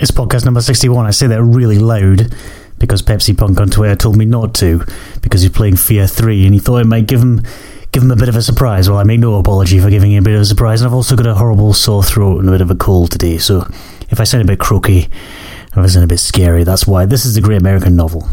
It's podcast number 61. I say that really loud because Pepsi Punk on Twitter told me not to because he's playing Fear 3 and he thought it might give him give him a bit of a surprise. Well, I make no apology for giving him a bit of a surprise, and I've also got a horrible sore throat and a bit of a cold today, so if I sound a bit croaky, if I sound a bit scary, that's why. This is the Great American Novel.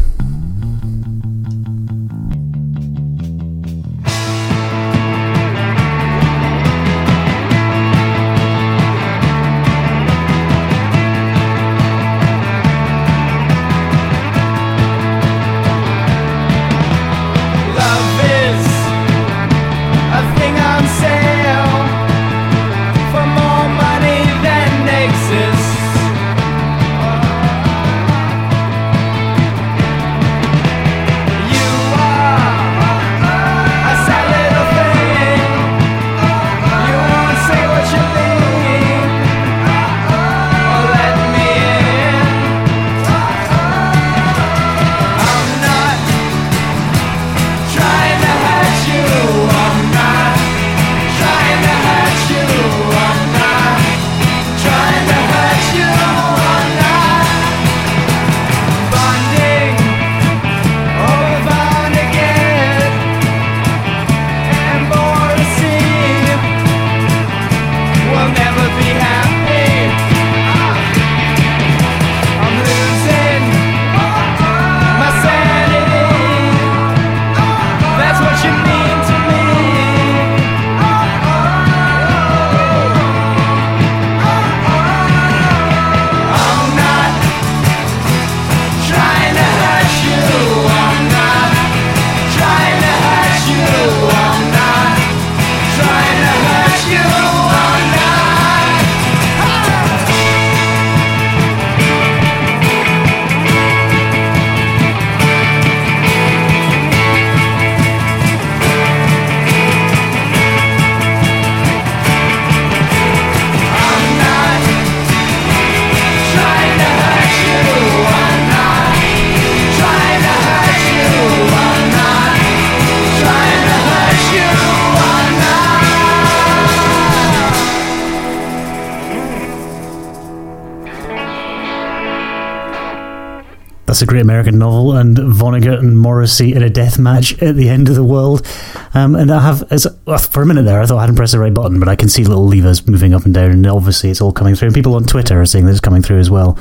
That's a great American novel, and Vonnegut and Morrissey in a death match at the end of the world. Um, and I have, as, for a minute there, I thought I hadn't pressed the right button, but I can see little levers moving up and down, and obviously it's all coming through. And people on Twitter are saying that it's coming through as well.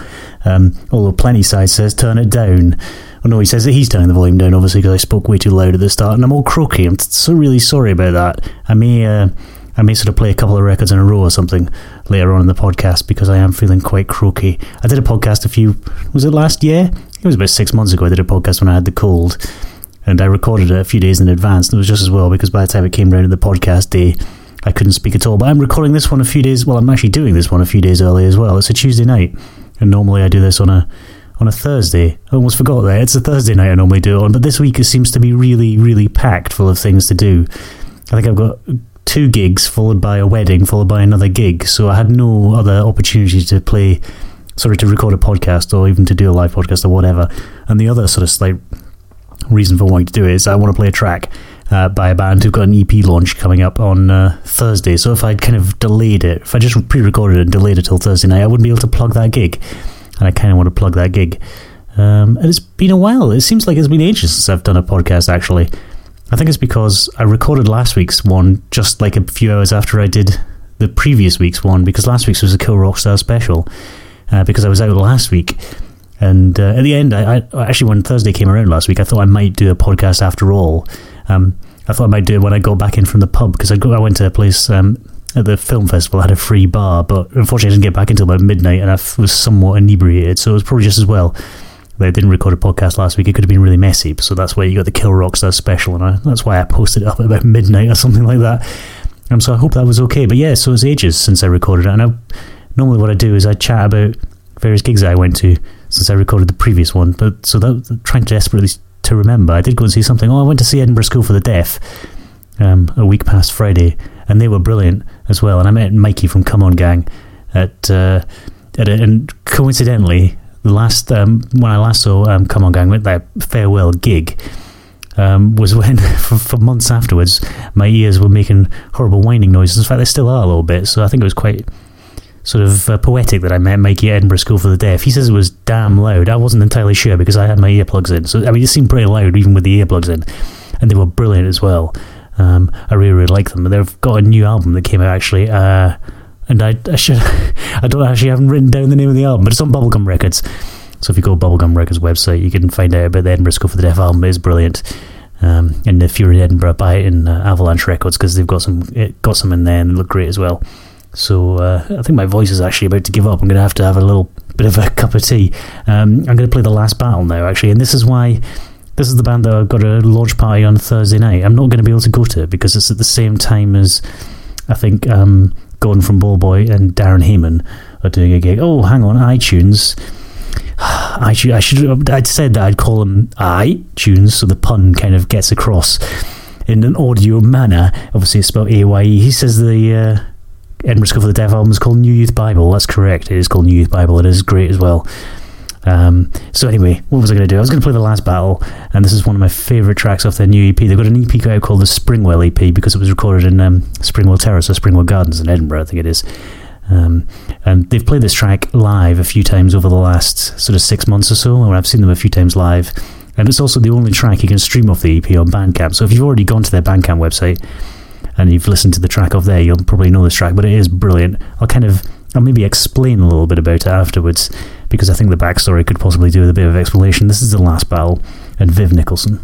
Um, although Plenty Side says turn it down. Oh no, he says that he's turning the volume down, obviously, because I spoke way too loud at the start, and I'm all croaky. I'm so really sorry about that. I may. Uh, I may sort of play a couple of records in a row or something later on in the podcast because I am feeling quite croaky. I did a podcast a few, was it last year? It was about six months ago. I did a podcast when I had the cold and I recorded it a few days in advance. And it was just as well because by the time it came around to the podcast day, I couldn't speak at all. But I'm recording this one a few days, well, I'm actually doing this one a few days early as well. It's a Tuesday night. And normally I do this on a on a Thursday. I almost forgot that. It's a Thursday night I normally do it on, but this week it seems to be really, really packed full of things to do. I think I've got two gigs followed by a wedding followed by another gig so i had no other opportunity to play sorry to record a podcast or even to do a live podcast or whatever. And the other sort of slight reason for wanting to do it is i want to play a track uh, by a band who've got an ep launch coming up on uh, thursday. So if i'd kind of delayed it if i just pre-recorded it and delayed it till thursday night i wouldn't be able to plug that gig. And i kind of want to plug that gig. Um, and it's been a while. It seems like it's been ages since i've done a podcast actually. I think it's because I recorded last week's one just like a few hours after I did the previous week's one because last week's was a Kill Rock Stars special uh, because I was out last week. And uh, at the end, I, I, actually when Thursday came around last week, I thought I might do a podcast after all. Um, I thought I might do it when I got back in from the pub because I, I went to a place um, at the film festival. I had a free bar, but unfortunately, I didn't get back until about midnight, and I was somewhat inebriated, so it was probably just as well they didn't record a podcast last week, it could have been really messy. So that's why you got the Kill Rock Stars special, and I, that's why I posted it up at about midnight or something like that. Um, so I hope that was okay. But yeah, so it's ages since I recorded it, and I, normally what I do is I chat about various gigs that I went to since I recorded the previous one. But so that trying desperately to remember, I did go and see something. Oh, I went to see Edinburgh School for the Deaf um, a week past Friday, and they were brilliant as well. And I met Mikey from Come On Gang at uh, at a, and coincidentally the last um, when I last saw um, Come On Gang with that farewell gig um, was when for, for, months afterwards my ears were making horrible whining noises. In fact, they still are a little bit. So I think it was quite sort of uh, poetic that I met at Edinburgh School for the Deaf. He says it was damn loud. I wasn't entirely sure because I had my earplugs in. So I mean, it seemed pretty loud even with the earplugs in, and they were brilliant as well. Um, I really really like them. They've got a new album that came out actually. Uh, and I, I should I don't actually haven't written down the name of the album, but it's on Bubblegum Records. So if you go to Bubblegum Records website, you can find out about the Edinburgh School for the Deaf album. It is brilliant. Um, and if you're in Edinburgh, buy it in uh, Avalanche Records because they've got some got some in there and look great as well. So uh, I think my voice is actually about to give up. I'm going to have to have a little bit of a cup of tea. Um, I'm going to play the last battle now, actually, and this is why this is the band that I've got a launch party on Thursday night. I'm not going to be able to go to it because it's at the same time as I think um, Gordon from Ballboy and Darren Hayman are doing a gig. Oh, hang on, Aye Tunes. I should, I should, I'd said that I'd call them Aye Tunes, so the pun kind of gets across in an audio manner. Obviously, it's spelled A Y E. He says the uh, Edinburgh School for the Deaf album is called New Youth Bible. That's correct. It is called New Youth Bible. It is great as well. Um, so anyway, what was I going to do? I was going to play the last battle, and this is one of my favourite tracks off their new EP. They've got an EP out called the Springwell EP because it was recorded in um, Springwell Terrace or Springwell Gardens in Edinburgh, I think it is. Um, and they've played this track live a few times over the last sort of six months or so, and I've seen them a few times live. And it's also the only track you can stream off the EP on Bandcamp. So if you've already gone to their Bandcamp website and you've listened to the track off there, you'll probably know this track, but it is brilliant. I'll kind of, I'll maybe explain a little bit about it afterwards because I think the backstory could possibly do with a bit of explanation. This is the last battle, and Viv Nicholson.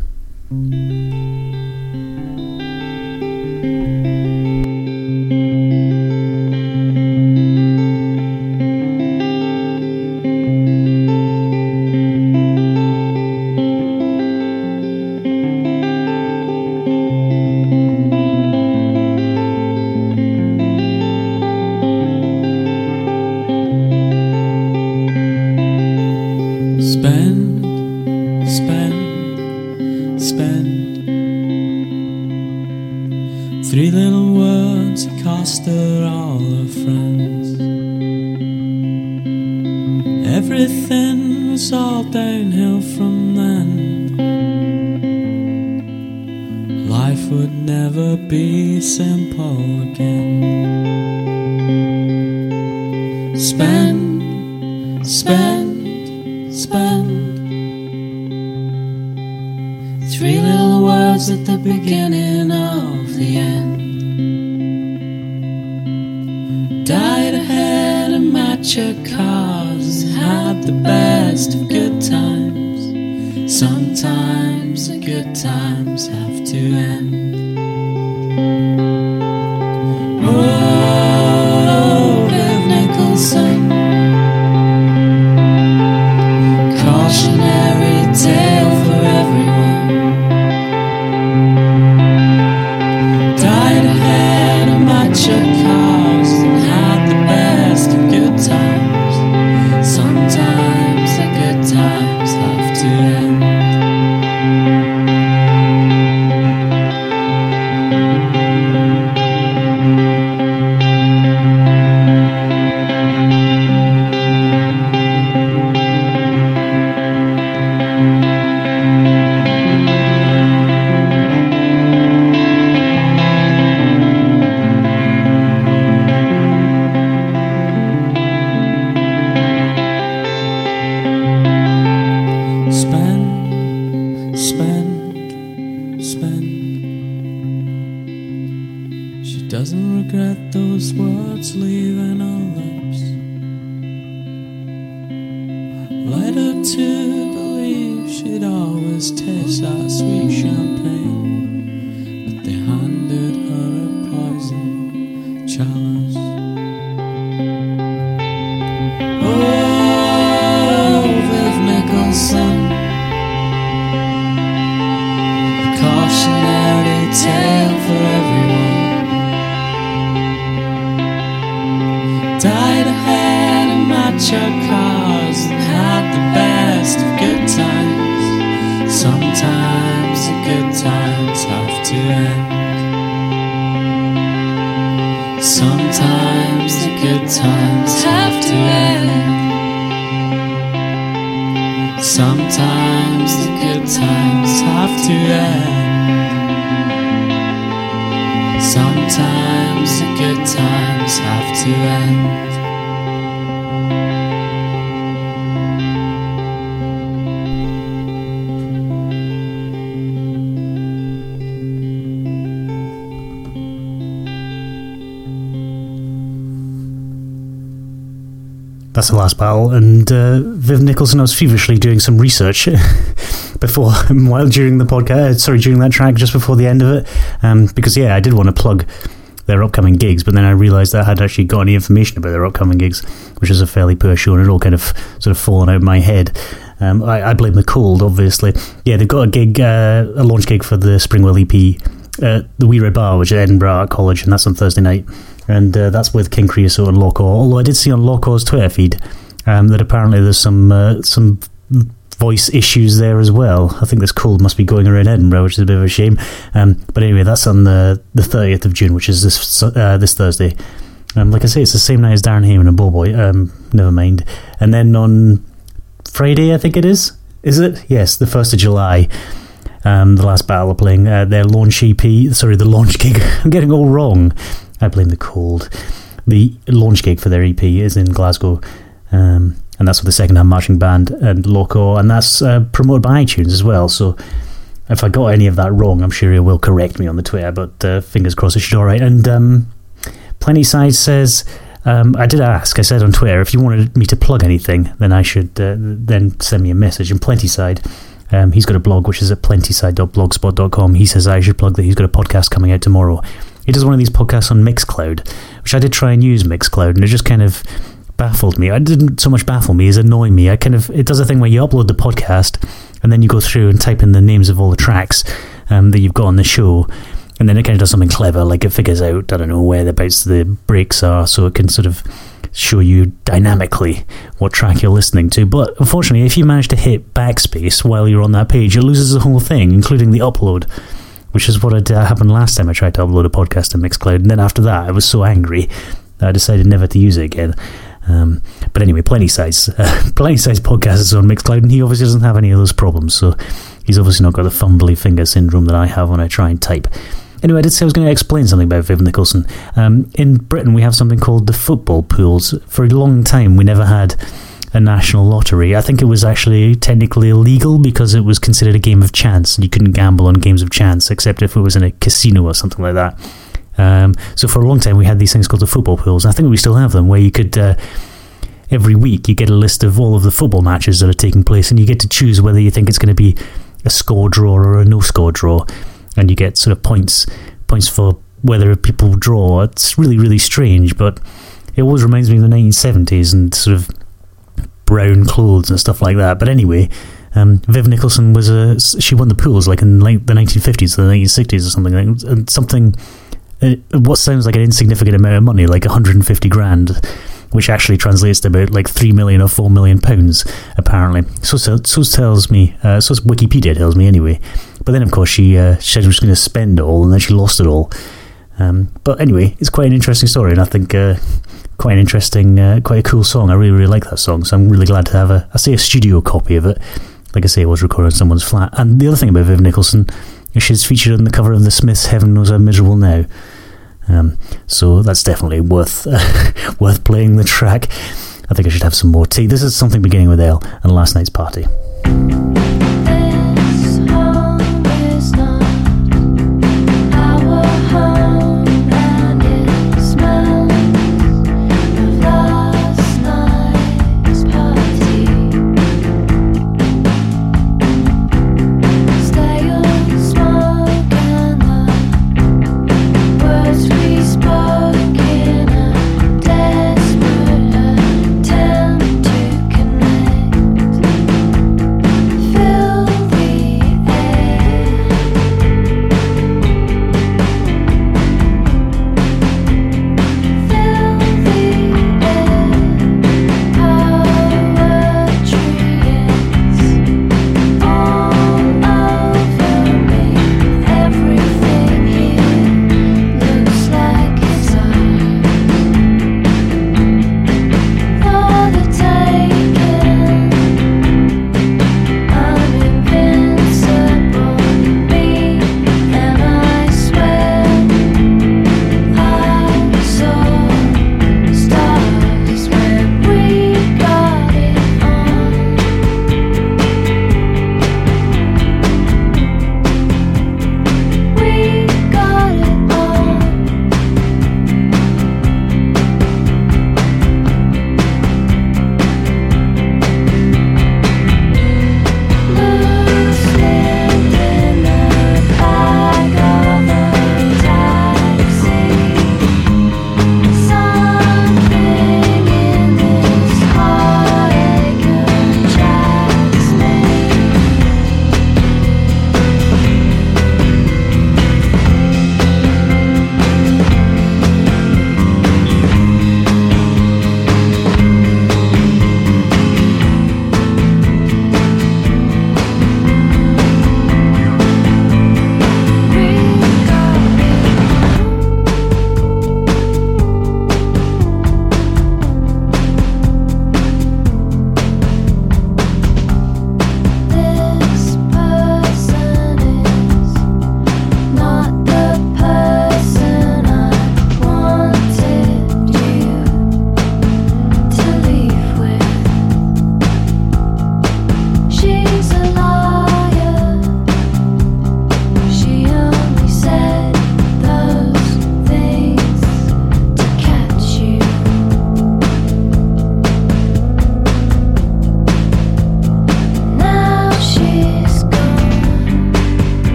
The last battle. And uh, Viv Nicholson, I was feverishly doing some research before, while during the podcast, sorry, during that track, just before the end of it, um, because yeah, I did want to plug their upcoming gigs, but then I realised that I had actually got any information about their upcoming gigs, which is a fairly poor show, and it all kind of sort of fallen out of my head. Um, I, I, blame the cold, obviously. Yeah, they've got a gig, uh, a launch gig for the Springwell EP, uh, the Wee Red Bar, which is Edinburgh College, and that's on Thursday night. And uh, that's with King Creosote and Loco. Although I did see on Loco's Twitter feed um, that apparently there's some uh, some voice issues there as well. I think this cold must be going around Edinburgh, which is a bit of a shame. Um, but anyway, that's on the the 30th of June, which is this uh, this Thursday. Um, like I say, it's the same night as Darren Hayman and Boy. Um, never mind. And then on Friday, I think it is. Is it? Yes, the first of July. Um, the last battle are playing uh, their launch EP. Sorry, the launch gig. I'm getting all wrong. I blame the cold. The launch gig for their EP is in Glasgow. Um, and that's with the second hand marching band and Loco, and that's uh, promoted by Aye Tunes as well. So if I got any of that wrong, I'm sure he will correct me on the Twitter. But uh, fingers crossed, it should all right. And um, Plenty Side says. Um, I did ask. I said on Twitter if you wanted me to plug anything, then I should uh, then send me a message. And Plenty Side, um, he's got a blog which is at plentyside.blogspot.com. He says I should plug that he's got a podcast coming out tomorrow. He does one of these podcasts on Mixcloud, which I did try and use Mixcloud, and it just kind of baffled me. It didn't so much baffle me as annoy me. I kind of it does a thing where you upload the podcast and then you go through and type in the names of all the tracks um, that you've got on the show, and then it kind of does something clever, like it figures out I don't know whereabouts the breaks are, so it can sort of show you dynamically what track you're listening to. But unfortunately, if you manage to hit backspace while you're on that page, it loses the whole thing, including the upload. Which is what happened last time I tried to upload a podcast to Mixcloud, and then after that, I was so angry that I decided never to use it again. Um, but anyway, Plenty Side's, uh, Plenty Side's podcast is on Mixcloud, and he obviously doesn't have any of those problems. So he's obviously not got the fumbly finger syndrome that I have when I try and type. Anyway, I did say I was going to explain something about Viv Nicholson. Um, in Britain, we have something called the football pools. For a long time, we never had a national lottery. I think it was actually technically illegal because it was considered a game of chance, and you couldn't gamble on games of chance except if it was in a casino or something like that. Um, so for a long time, we had these things called the football pools. I think we still have them, where you could uh, every week you get a list of all of the football matches that are taking place, and you get to choose whether you think it's going to be a score draw or a no score draw, and you get sort of points points for whether people draw. It's really really strange, but it always reminds me of the 1970s and sort of brown clothes and stuff like that. But anyway. Um, Viv Nicholson was a she won the pools like in the 1950s or the 1960s or something like something uh, what sounds like an insignificant amount of money, like 150 grand, which actually translates to about like 3 million or 4 million pounds, apparently. So, so, so tells me, uh, so Wikipedia tells me anyway. But then, of course, she, uh, said she was going to spend it all and then she lost it all. Um, but anyway, it's quite an interesting story, and I think uh, quite an interesting, uh, quite a cool song. I really, really like that song, so I'm really glad to have a, I say, a studio copy of it. Like I say, it was recorded on someone's flat. And the other thing about Viv Nicholson is she's featured on the cover of the Smiths' "Heaven Knows I'm Miserable Now." Um, so that's definitely worth worth playing the track. I think I should have some more tea. This is something beginning with L and last night's party.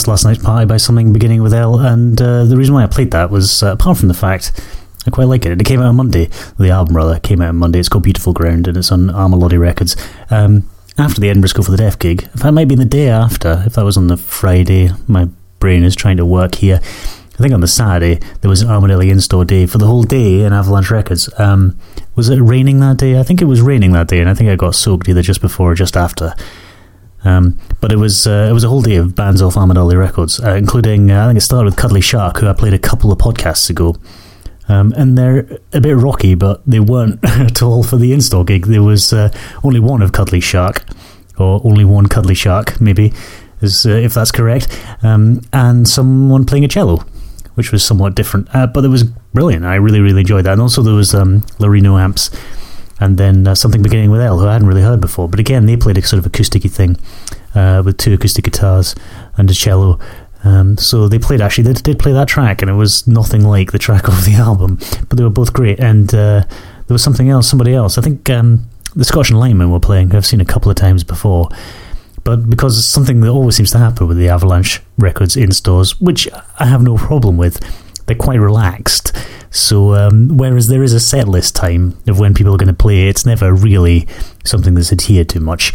That's Last Night's Party by Something Beginning with L, and uh, the reason why I played that was, uh, apart from the fact I quite like it, it came out on Monday, the album rather, came out on Monday, it's called Beautiful Ground, and it's on Armellodie Records. Um, after the Edinburgh School for the Deaf gig, if that might be the day after, if that was on the Friday, my brain is trying to work here. I think on the Saturday there was an Armellodie in-store day for the whole day in Avalanche Records. Um, was it raining that day? I think it was raining that day, and I think I got soaked either just before or just after. Um, but it was uh, it was a whole day of bands off Armellodie Records, uh, including uh, I think it started with Cuddly Shark, who I played a couple of podcasts ago. Um, and they're a bit rocky, but they weren't at all for the install gig. There was uh, only one of Cuddly Shark, or only one Cuddly Shark, maybe, is, uh, if that's correct, um, and someone playing a cello, which was somewhat different. Uh, but it was brilliant. I really, really enjoyed that. And also there was um, Lorino amps and then uh, something beginning with L, who I hadn't really heard before. But again, they played a sort of acousticy thing uh, with two acoustic guitars and a cello. Um, so they played actually they did play that track, and it was nothing like the track of the album, but they were both great. And uh, there was something else, somebody else. I think um, the Scottish Linemen were playing. who I've seen a couple of times before. But because it's something that always seems to happen with the Avalanche records in stores, which I have no problem with, they're quite relaxed. So, um, whereas there is a set list time of when people are going to play, it's never really something that's adhered to much.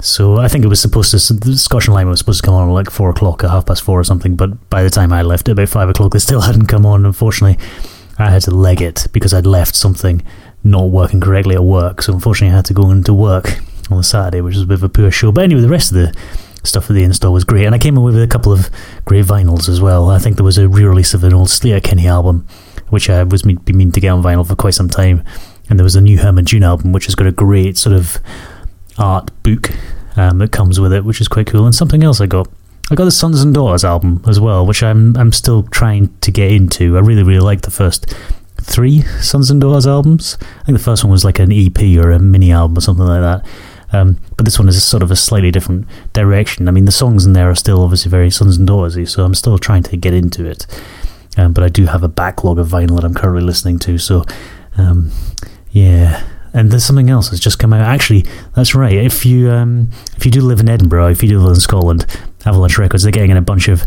So, I think it was supposed to, the Scotch and Lime was supposed to come on at like 4 o'clock or half past 4 or something, but by the time I left at about 5 o'clock, they still hadn't come on. Unfortunately, I had to leg it because I'd left something not working correctly at work. So, unfortunately, I had to go into work on the Saturday, which was a bit of a poor show. But anyway, the rest of the stuff at the install was great. And I came away with a couple of great vinyls as well. I think there was a re release of an old Sleater-Kinney album which I was been meaning to get on vinyl for quite some time. And there was a new Herman Dune album, which has got a great sort of art book um, that comes with it, which is quite cool. And something else I got. I got the Sons and Daughters album as well, which I'm I'm still trying to get into. I really really like the first three Sons and Daughters albums. I think the first one was like an EP or a mini album or something like that. Um, but this one is sort of a slightly different direction. I mean, the songs in there are still obviously very Sons and Daughtersy, so I'm still trying to get into it. Um, but I do have a backlog of vinyl that I'm currently listening to. So, um, yeah. And there's something else that's just come out. Actually, that's right. If you um, if you do live in Edinburgh, if you do live in Scotland, Avalanche Records, they're getting in a bunch of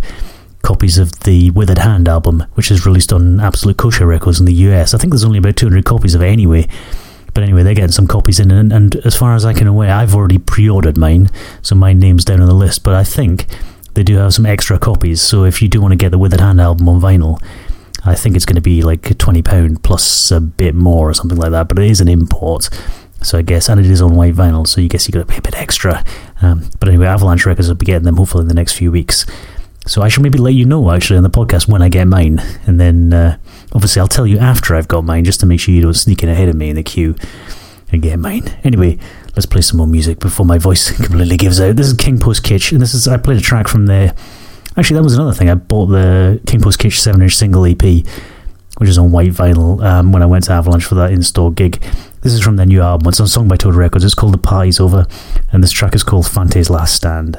copies of the Withered Hand album, which is released on Absolute Kosher Records in the US. I think there's only about 200 copies of it anyway. But anyway, they're getting some copies in, and, and as far as I can aware, I've already pre-ordered mine, so my name's down on the list. But I think they do have some extra copies. So if you do want to get the Withered Hand album on vinyl, I think it's going to be like £20 plus a bit more or something like that. But it is an import. So I guess, and it is on white vinyl, so you guess you got to pay a bit extra. Um, but anyway, Avalanche Records will be getting them hopefully in the next few weeks. So I shall maybe let you know actually on the podcast when I get mine, and then uh, obviously I'll tell you after I've got mine, just to make sure you don't sneak in ahead of me in the queue and get mine. Anyway, let's play some more music before my voice completely gives out. This is King Post Kitsch, and this is I played a track from there. Actually, that was another thing. I bought the King Post Kitsch seven inch single EP, which is on white vinyl. Um, when I went to Avalanche for that in-store gig, this is from their new album. It's on Song by Toad Records. It's called The Party's Over, and this track is called Fante's Last Stand.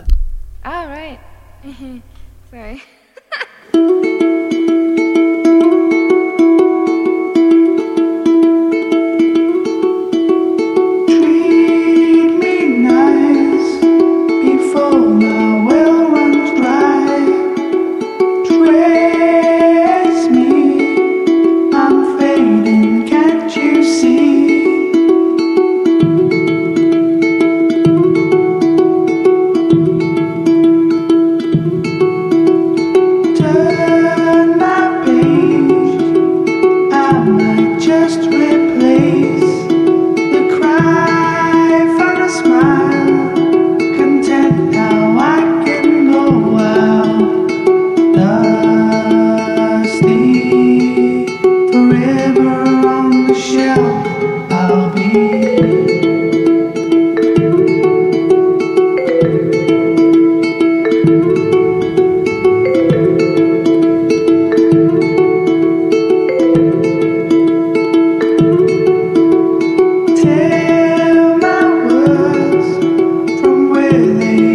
All right. Sorry. with.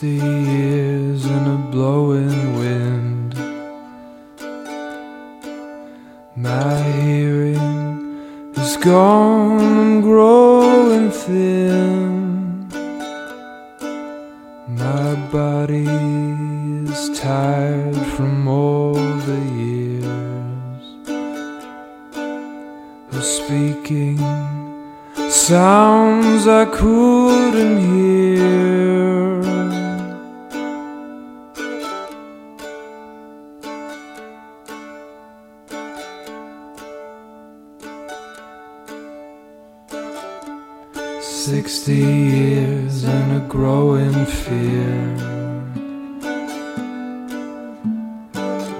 Sixty years in a blowing wind. My hearing is gone and growing thin. My body is tired from all the years of speaking sounds I couldn't hear. Growing fear.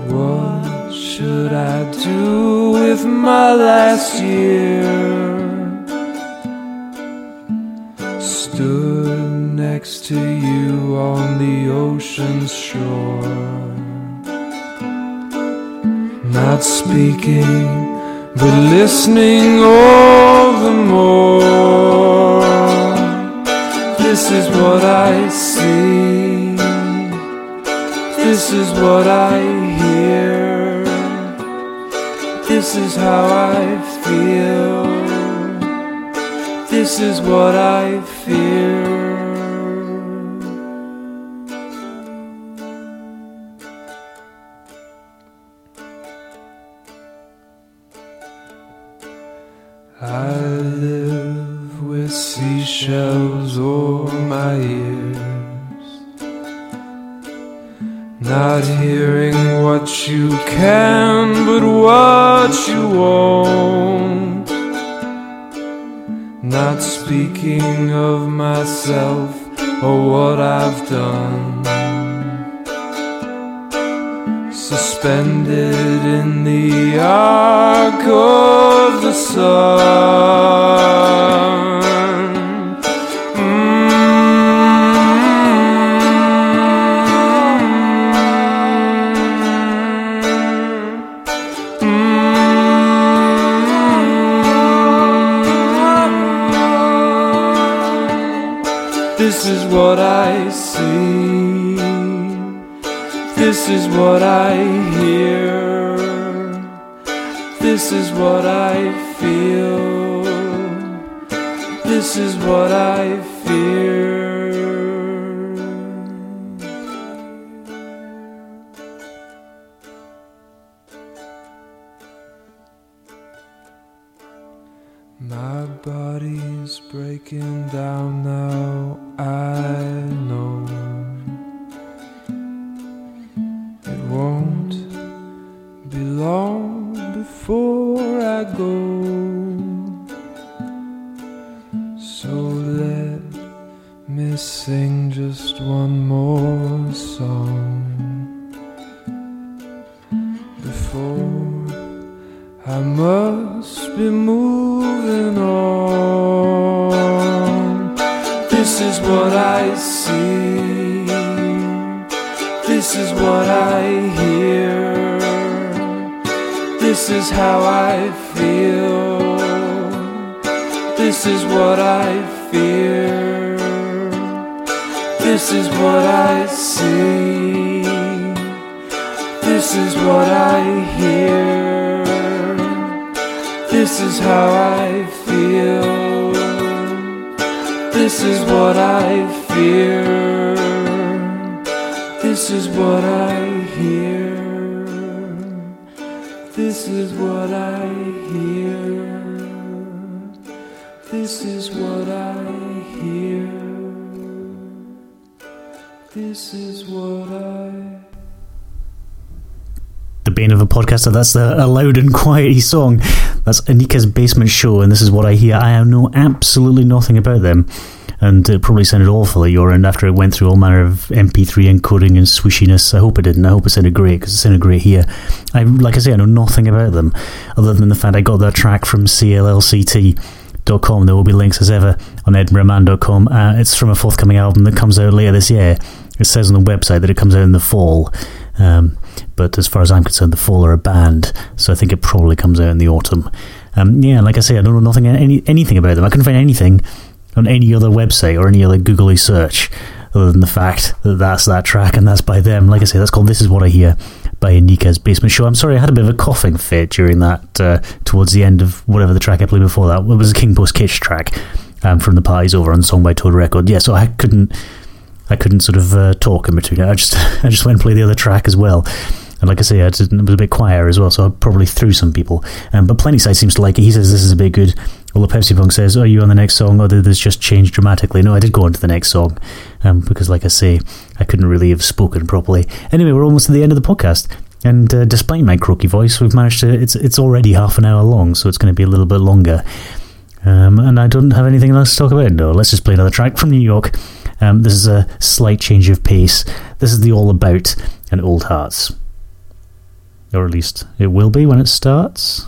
What should I do with my last year? Stood next to you on the ocean's shore. Not speaking, but listening all the more. This is what I see. This is what I hear. This is how I feel. This is what I fear. Speaking of myself or what I've done. Suspended in the arc of the sun. This is what I see. This is what I hear. This is what I feel. This is what I This is what I hear. This is what I. the bane of a podcaster. That's a, loud and quiety song. That's Anika's Basement Show, and this is what I hear. I know absolutely nothing about them, and it probably sounded awful at your end after it went through all manner of MP3 encoding and swishiness. I hope it didn't. I hope it sounded great because it sounded great here. I like I say, I know nothing about them other than the fact I got that track from CLLCT.com. There will be links as ever on EdinburghMan.com. Uh, it's from a forthcoming album that comes out later this year. It says on the website that it comes out in the fall. Um, but as far as I'm concerned, the Fall are a band, so I think it probably comes out in the autumn. Um, yeah, like I say, I don't know nothing any, anything about them. I couldn't find anything on any other website or any other googly search other than the fact that that's that track and that's by them. Like I say, that's called "This Is What I Hear" by Anika's Basement Show. I'm sorry, I had a bit of a coughing fit during that uh, towards the end of whatever the track I played before that. It was a King Post Kitsch track um, from the Parties Over on Song by Toad Record. Yeah, so I couldn't. I couldn't sort of uh, talk in between. I just I just went and played the other track as well. And like I say, I didn't, it was a bit quieter as well, so I probably threw some people. Um, but Plenty Side seems to like it. He says this is a bit good. Although Pepsi Punk says, "Are you on the next song, or did this just change dramatically?" No, I did go on to the next song um, because, like I say, I couldn't really have spoken properly. Anyway, we're almost at the end of the podcast. And uh, despite my croaky voice, we've managed to. It's it's already half an hour long, so it's going to be a little bit longer. Um, and I don't have anything else to talk about. No, let's just play another track from New York. Um, this is a slight change of pace. This is the All About and Old Hearts. Or at least it will be when it starts.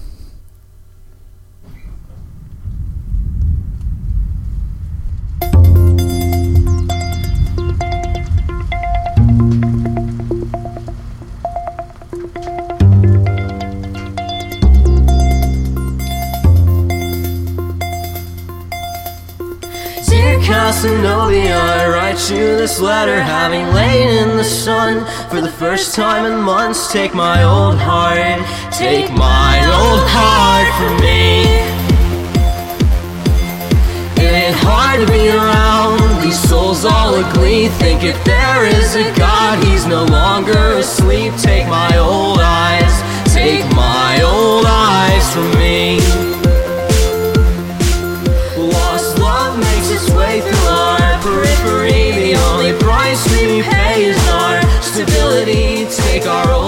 Dear Casanova, I write you this letter having lain in the sun for the first time in months. Take my old heart, take my old heart from me. It ain't hard to be around these souls all aglee. Think if there is a God, he's no longer asleep. Take my old eyes, take my old eyes from me. Take our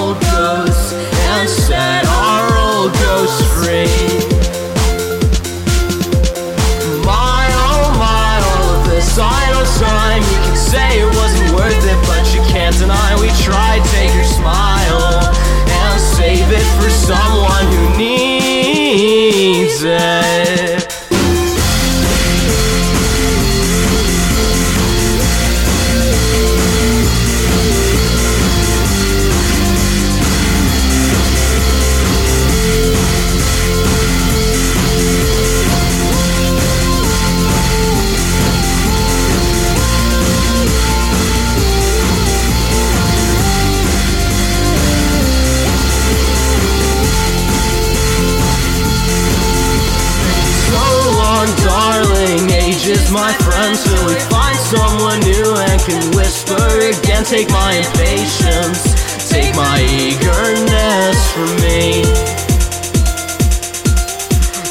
is my friend till we find someone new and can whisper again. Take my impatience, take my eagerness from me.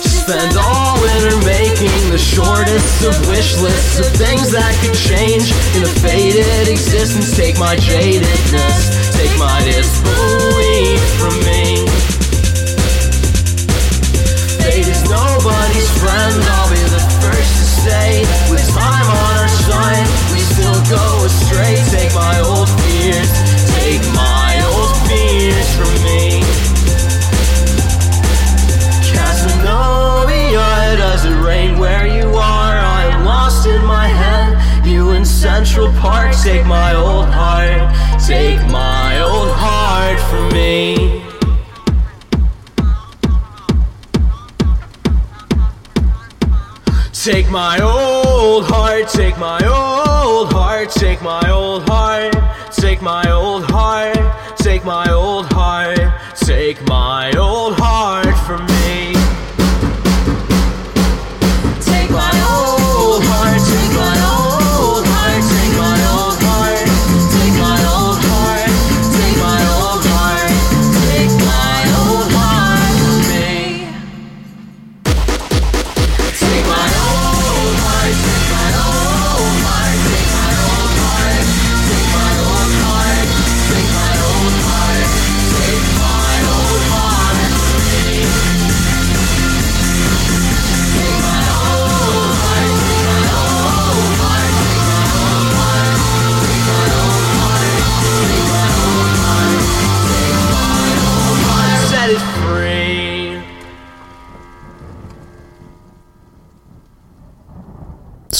Spend all winter list of wish lists of things that could change in a faded existence. Take my jadedness, take my disbelief from me. Fate is nobody's friend, I'll be the say. With time on our side, we still go astray. Take my old fears, take my old fears from me. Casanova, does it rain where you are? I am lost in my head. You in Central Park, take my old heart, take my old heart from me. Take my old heart, take my old heart, take my old heart, take my old heart, take my old heart, take my old heart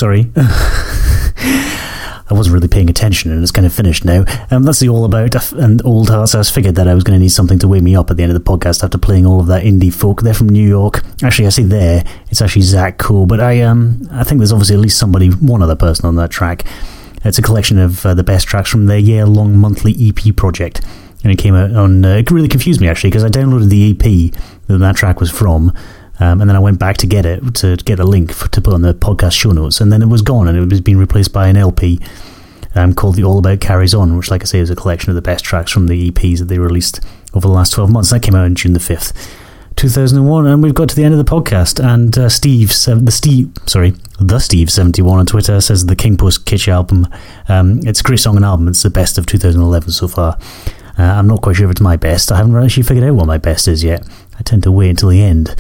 Sorry. I wasn't really paying attention and it's kind of finished now. Um, that's the All About and Old Hearts. I figured that I was going to need something to wake me up at the end of the podcast after playing all of that indie folk. They're from New York. Actually, I say there. It's actually Zach Cool, but I um I think there's obviously at least somebody, one other person on that track. It's a collection of uh, the best tracks from their year-long monthly EP project. And it came out on. Uh, it really confused me actually because I downloaded the EP that that track was from, um, and then I went back to get it to get a link for, to put on the podcast show notes, and then it was gone, and it was being replaced by an LP um, called "The All About Carries On," which, like I say, is a collection of the best tracks from the EPs that they released over the last twelve months. That came out on June the fifth. 2001 and we've got to the end of the podcast. And uh, Steve sev- the Steve sorry the Steve 71 on Twitter says the King Post Kitsch album um, it's a great song and album. It's the best of 2011 so far. Uh, I'm not quite sure if it's my best. I haven't actually figured out what my best is yet. I tend to wait until the end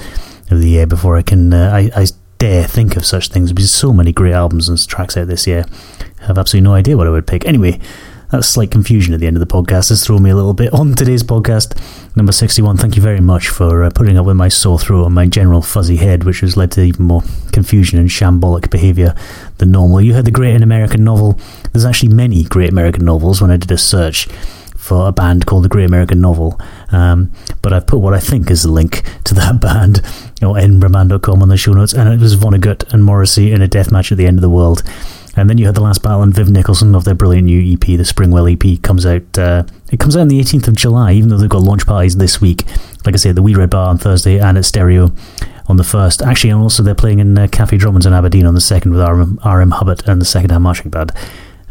of the year before I can uh, I, I dare think of such things. Because so many great albums and tracks out this year. I have absolutely no idea what I would pick. Anyway that slight confusion at the end of the podcast has thrown me a little bit on today's podcast. Number 61 thank you very much for uh, putting up with my sore throat and my general fuzzy head which has led to even more confusion and shambolic behaviour than normal. You heard the great american novel. There's actually many great american novels. When i did a search for a band called the Great American Novel. Um, but I've put what I think is the link to that band, you know, edinburghman.com on the show notes, and it was Vonnegut and Morrissey in a death match at the end of the world. And then you had the last battle, and Viv Nicholson of their brilliant new EP, the Springwell EP, comes out. Uh, it comes out on the 18th of July, even though they've got launch parties this week. Like I say, the Wee Red Bar on Thursday and at Stereo on the first. Actually, and also they're playing in uh, Cafe Drummond's in Aberdeen on the second with RM, RM Hubbard and the Second Hand Marching Band.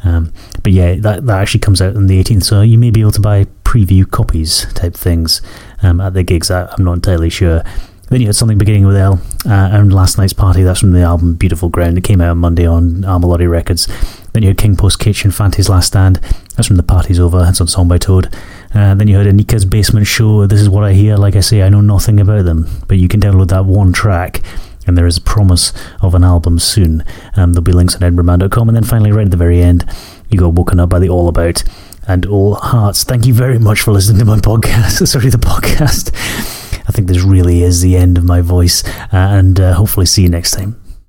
Um, but yeah, that that actually comes out on the 18th, so you may be able to buy preview copies type things um, at the gigs. I, I'm not entirely sure. Then you had something beginning with L, uh, and last night's party. That's from the album Beautiful Ground. It came out on Monday on Armellodie Records. Then you had King Post Kitsch, Fante's Last Stand. That's from the Party's Over. It's on Song by Toad. Uh, then you heard Anika's Basement Show. This is what I hear. Like I say, I know nothing about them, but you can download that one track and there is a promise of an album soon. Um, there'll be links on edinburghman.com. And then finally, right at the very end, you got woken up by the All About and Old Hearts. Thank you very much for listening to my podcast. Sorry, the podcast. I think this really is the end of my voice, uh, and uh, hopefully see you next time.